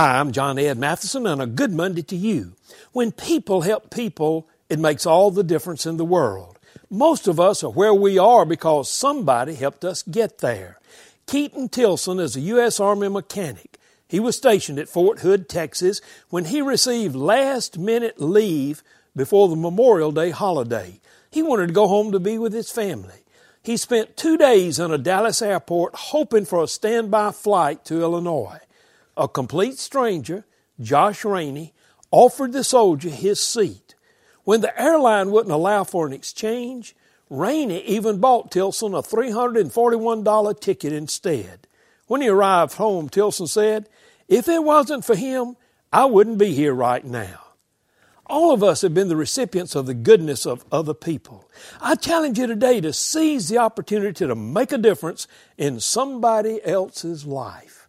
Hi, I'm John Ed Mathison, and a good Monday to you. When people help people, it makes all the difference in the world. Most of us are where we are because somebody helped us get there. Keaton Tilson is a U.S. Army mechanic. He was stationed at Fort Hood, Texas, when he received last minute leave before the Memorial Day holiday. He wanted to go home to be with his family. He spent two days in a Dallas airport hoping for a standby flight to Illinois a complete stranger, Josh Rainey, offered the soldier his seat. When the airline wouldn't allow for an exchange, Rainey even bought Tilson a $341 ticket instead. When he arrived home, Tilson said, If it wasn't for him, I wouldn't be here right now. All of us have been the recipients of the goodness of other people. I challenge you today to seize the opportunity to make a difference in somebody else's life.